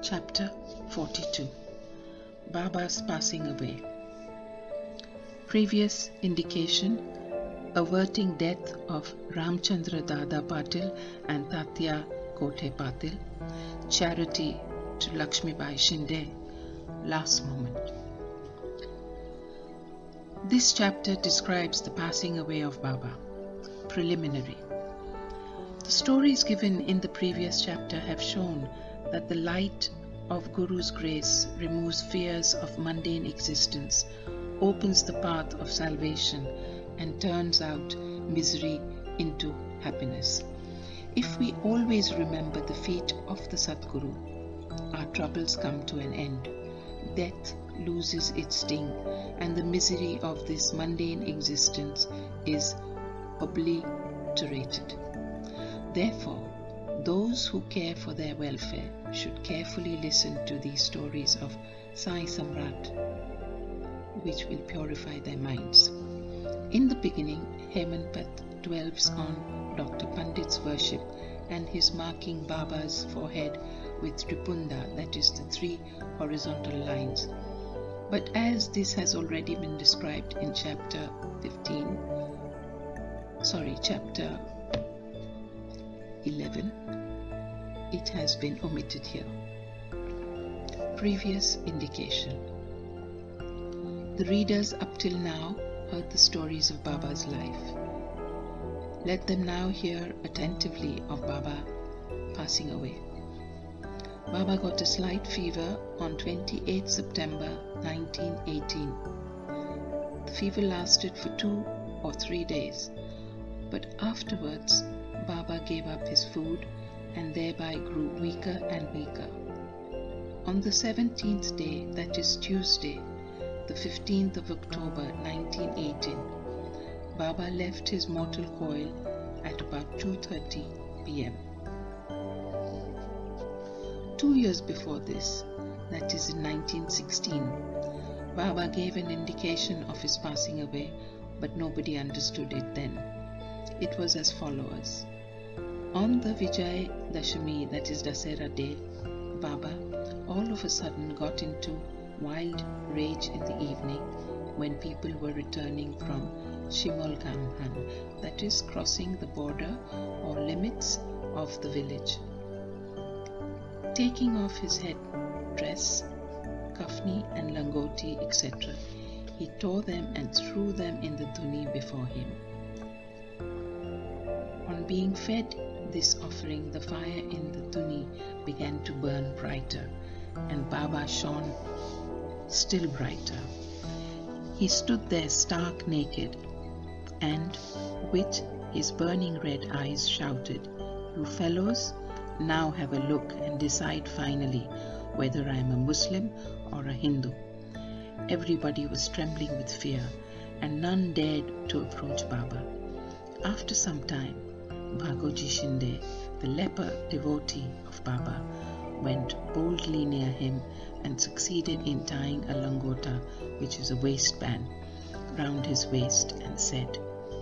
Chapter 42 Baba's Passing Away Previous indication averting death of Ramchandra Dada Patil and Tatya Kote Patil, charity to Lakshmi Bai Shinde, last moment. This chapter describes the passing away of Baba. Preliminary. The stories given in the previous chapter have shown that the light of Guru's grace removes fears of mundane existence, opens the path of salvation, and turns out misery into happiness. If we always remember the feet of the Sadguru, our troubles come to an end. Death loses its sting, and the misery of this mundane existence is obliterated. Therefore, those who care for their welfare should carefully listen to these stories of Sai Samrat, which will purify their minds. In the beginning, Hemadpant dwells on Dr. Pandit's worship and his marking Baba's forehead with Tripunda, that is, the three horizontal lines. But as this has already been described in chapter 15, sorry, chapter 11, it has been omitted here. Previous indication. The readers up till now heard the stories of Baba's life. Let them now hear attentively of Baba passing away. Baba got a slight fever on 28 September 1918. The fever lasted for two or three days, but afterwards Baba gave up his food and thereby grew weaker and weaker. On the 17th day, that is Tuesday, the 15th of October 1918, Baba left his mortal coil at about 2:30 p.m. 2 years before this, that is in 1916, Baba gave an indication of his passing away, but nobody understood it then. It was as follows. On the Vijay Dashami, that is Dasera day, Baba all of a sudden got into wild rage in the evening when people were returning from Shimolgamhan, that is crossing the border or limits of the village. Taking off his head dress, kafni and langoti, etc., he tore them and threw them in the dhuni before him. On being fed this offering, the fire in the dhuni began to burn brighter, and Baba shone still brighter. He stood there stark naked, and with his burning red eyes shouted, You fellows, now have a look and decide finally whether I am a Muslim or a Hindu. Everybody was trembling with fear, and none dared to approach Baba. After some time, Bhagoji Shinde, the leper devotee of Baba, went boldly near him and succeeded in tying a langota, which is a waistband, round his waist and said,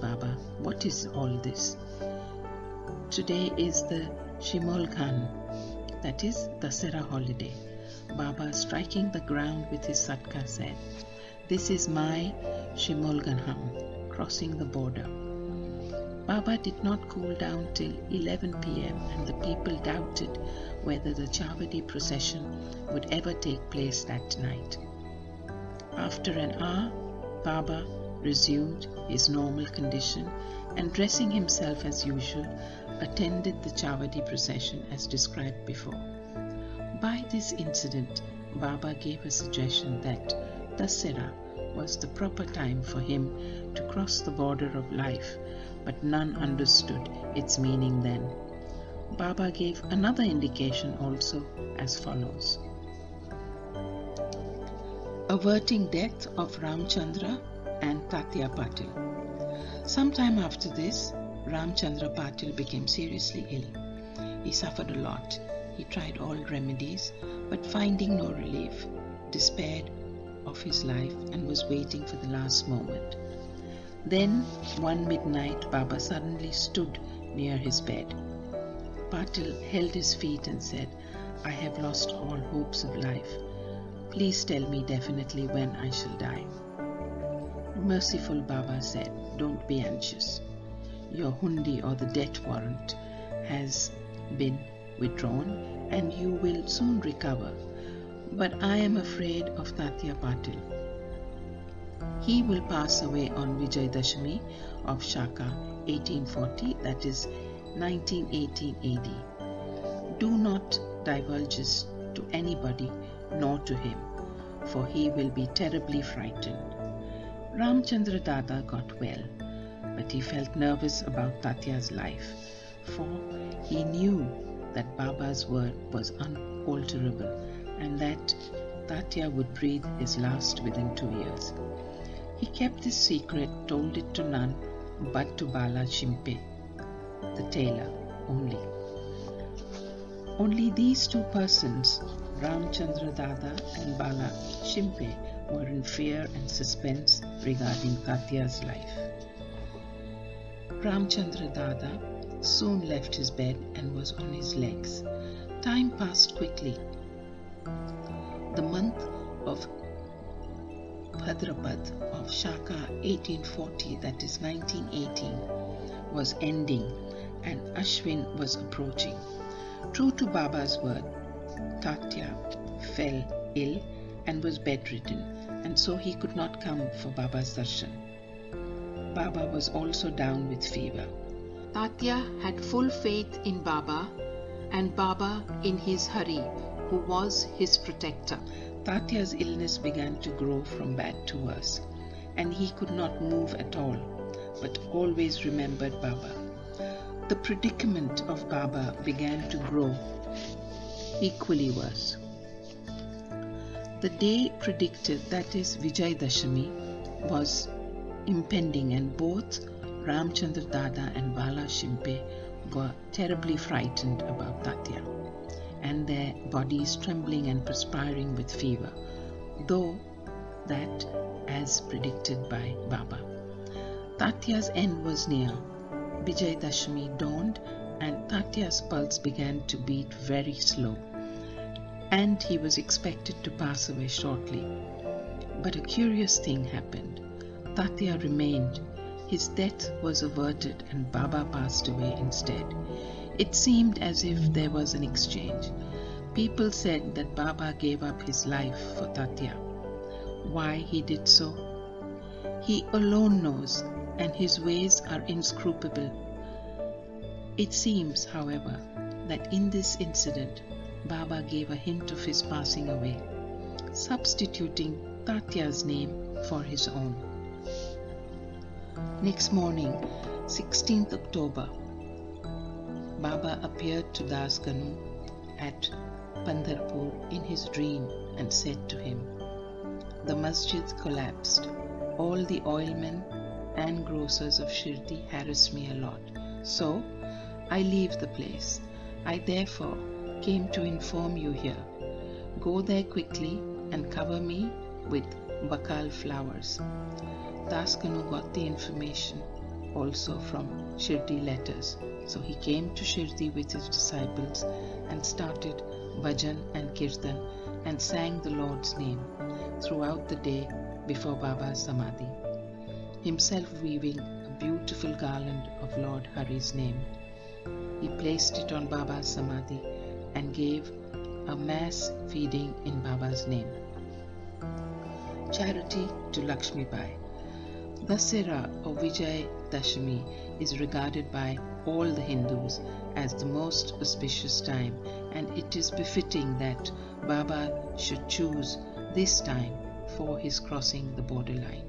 Baba, what is all this? Today is the Shimolghan, that is Dasera holiday. Baba, striking the ground with his satka, said, This is my Shimolganham, crossing the border. Baba did not cool down till 11 pm, and the people doubted whether the Chavadi procession would ever take place that night. After an hour, Baba resumed his normal condition and, dressing himself as usual, attended the Chavadi procession as described before. By this incident, Baba gave a suggestion that Dasera was the proper time for him to cross the border of life, but none understood its meaning then. Baba gave another indication also as follows Averting death of Ramchandra and Tatya Patil. Sometime after this, Ramchandra Patil became seriously ill. He suffered a lot. He tried all remedies, but finding no relief, despaired of his life and was waiting for the last moment. Then, one midnight, Baba suddenly stood near his bed. Patil held his feet and said, I have lost all hopes of life. Please tell me definitely when I shall die. Merciful Baba said, Don't be anxious. Your hundi or the death warrant has been withdrawn and you will soon recover. But I am afraid of Tatya Patil. He will pass away on Vijay Dashami of Shaka 1840, that is 1918 AD. Do not divulge this to anybody nor to him, for he will be terribly frightened. Ramchandra Dada got well, but he felt nervous about Tatya's life, for he knew that Baba's word was unalterable and that Tatya would breathe his last within two years. He kept this secret, told it to none but to Bala Shimpe, the tailor, only. Only these two persons, Ramchandra Dada and Bala Shimpe, were in fear and suspense regarding Tatya's life. Ramchandra Dada soon left his bed and was on his legs. Time passed quickly. The month of Bhadrapad of Shaka 1840, that is 1918, was ending and Ashwin was approaching. True to Baba's word, Tatya fell ill and was bedridden, and so he could not come for Baba's darshan. Baba was also down with fever. Tatya had full faith in Baba and Baba in his Hari, who was his protector. Tatya's illness began to grow from bad to worse, and he could not move at all, but always remembered Baba. The predicament of Baba began to grow equally worse. The day predicted, that is Vijay Dashami, was impending, and both Ramchandra Dada and Bala Shimpe were terribly frightened about Tatya and their bodies trembling and perspiring with fever, though that as predicted by Baba. Tatya's end was near. Vijay Dashami dawned and Tatya's pulse began to beat very slow, and he was expected to pass away shortly. But a curious thing happened. Tatya remained his death was averted and Baba passed away instead. It seemed as if there was an exchange. People said that Baba gave up his life for Tatya. Why he did so? He alone knows, and his ways are inscrutable. It seems, however, that in this incident, Baba gave a hint of his passing away, substituting Tatya's name for his own. Next morning, 16th October, Baba appeared to Das Ganu at Pandharpur in his dream and said to him, The masjid collapsed. All the oilmen and grocers of Shirdi harass me a lot. So I leave the place. I therefore came to inform you here. Go there quickly and cover me with bakul flowers. Das Ganu got the information also from Shirdi letters. So he came to Shirdi with his disciples and started bhajan and kirtan and sang the Lord's name throughout the day before Baba's Samadhi, himself weaving a beautiful garland of Lord Hari's name. He placed it on Baba's Samadhi and gave a mass feeding in Baba's name. Charity to Lakshmi Bai. Dasera or Vijay Dashami is regarded by all the Hindus as the most auspicious time, and it is befitting that Baba should choose this time for his crossing the borderline.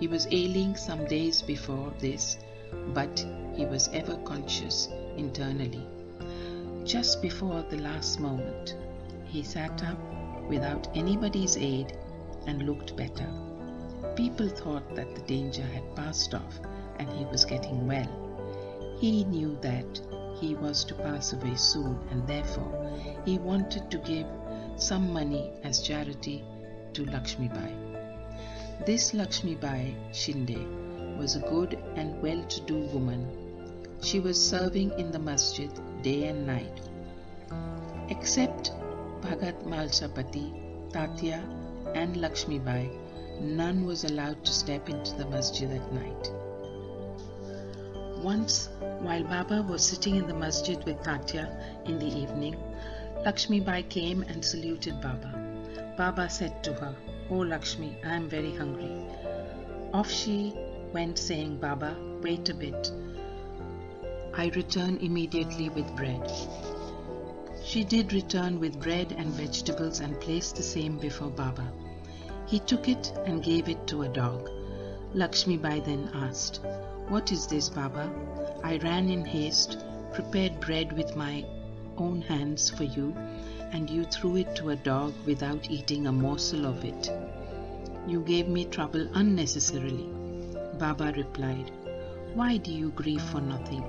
He was ailing some days before this, but he was ever conscious internally. Just before the last moment, he sat up without anybody's aid and looked better. People thought that the danger had passed off and he was getting well. He knew that he was to pass away soon and therefore he wanted to give some money as charity to Lakshmi Bai. This Lakshmi Bai Shinde was a good and well to do woman. She was serving in the masjid day and night. Except Bhagat Malsapati, Tatya, and Lakshmi Bai, none was allowed to step into the masjid at night. Once, while Baba was sitting in the masjid with Tatya in the evening, Lakshmi Bai came and saluted Baba. Baba said to her, Oh Lakshmi, I am very hungry. Off she went saying, Baba, wait a bit. I return immediately with bread. She did return with bread and vegetables and placed the same before Baba. He took it and gave it to a dog. Lakshmi Bai then asked, What is this, Baba? I ran in haste, prepared bread with my own hands for you, and you threw it to a dog without eating a morsel of it. You gave me trouble unnecessarily. Baba replied, Why do you grieve for nothing?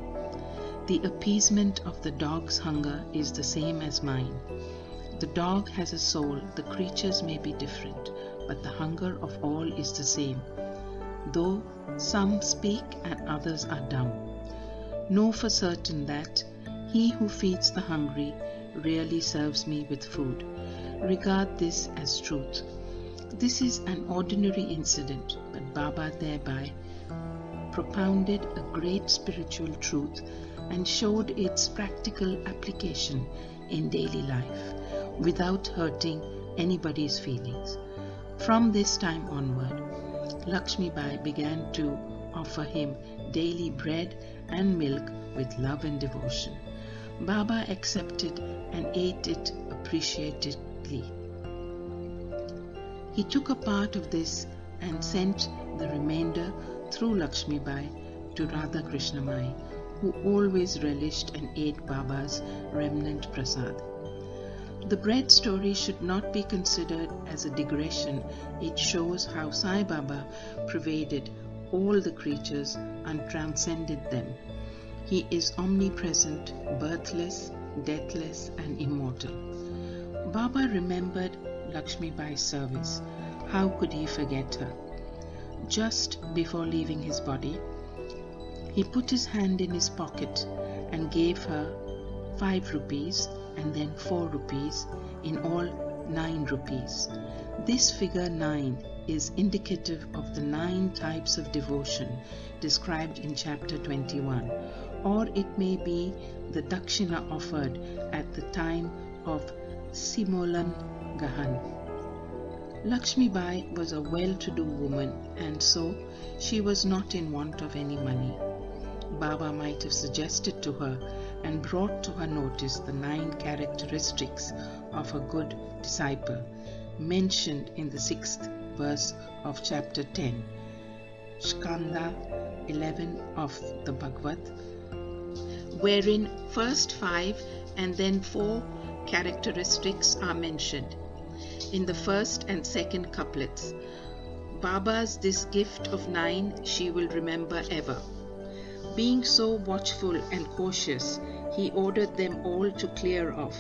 The appeasement of the dog's hunger is the same as mine. The dog has a soul, the creatures may be different, but the hunger of all is the same, though some speak and others are dumb. Know for certain that he who feeds the hungry really serves me with food. Regard this as truth. This is an ordinary incident, but Baba thereby propounded a great spiritual truth and showed its practical application in daily life without hurting anybody's feelings. From this time onward, Lakshmi Bai began to offer him daily bread and milk with love and devotion. Baba accepted and ate it appreciatively. He took a part of this and sent the remainder through Lakshmi Bai to Radha Krishnamai, who always relished and ate Baba's remnant prasad. The bread story should not be considered as a digression. It shows how Sai Baba pervaded all the creatures and transcended them. He is omnipresent, birthless, deathless, and immortal. Baba remembered Lakshmi Bai's service. How could he forget her? Just before leaving his body, he put his hand in his pocket and gave her five rupees and then four rupees, in all nine rupees. This figure nine is indicative of the nine types of devotion described in chapter 21, or it may be the dakshina offered at the time of Simolan Gahan. Lakshmi Bai was a well to do woman, and so she was not in want of any money. Baba might have suggested to her and brought to her notice the nine characteristics of a good disciple mentioned in the sixth verse of chapter 10, Skanda 11 of the Bhagavat, wherein first five and then four characteristics are mentioned. In the first and second couplets, Baba's this gift of nine she will remember ever. Being so watchful and cautious, he ordered them all to clear off.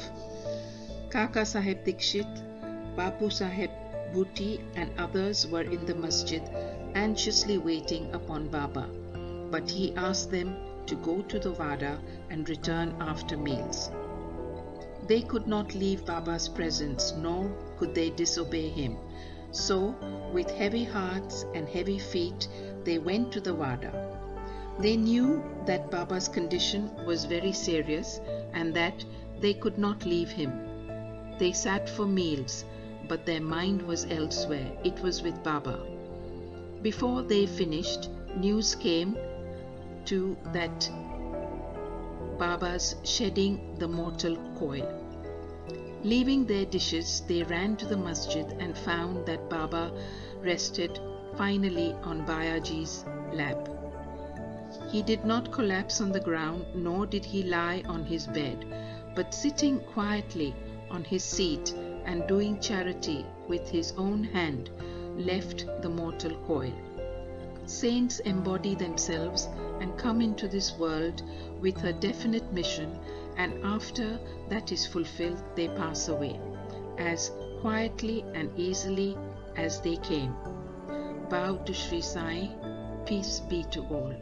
Kaka Sahib Dikshit, Bapu Sahib Buti, and others were in the masjid anxiously waiting upon Baba, but he asked them to go to the Wada and return after meals. They could not leave Baba's presence, nor could they disobey him. So, with heavy hearts and heavy feet, they went to the Wada. They knew that Baba's condition was very serious and that they could not leave him. They sat for meals, but their mind was elsewhere. It was with Baba. Before they finished, news came to that Baba's shedding the mortal coil. Leaving their dishes, they ran to the masjid and found that Baba rested finally on Bayaji's lap. He did not collapse on the ground, nor did he lie on his bed, but sitting quietly on his seat and doing charity with his own hand, left the mortal coil. Saints embody themselves and come into this world with a definite mission, and after that is fulfilled, they pass away, as quietly and easily as they came. Bow to Sri Sai, peace be to all.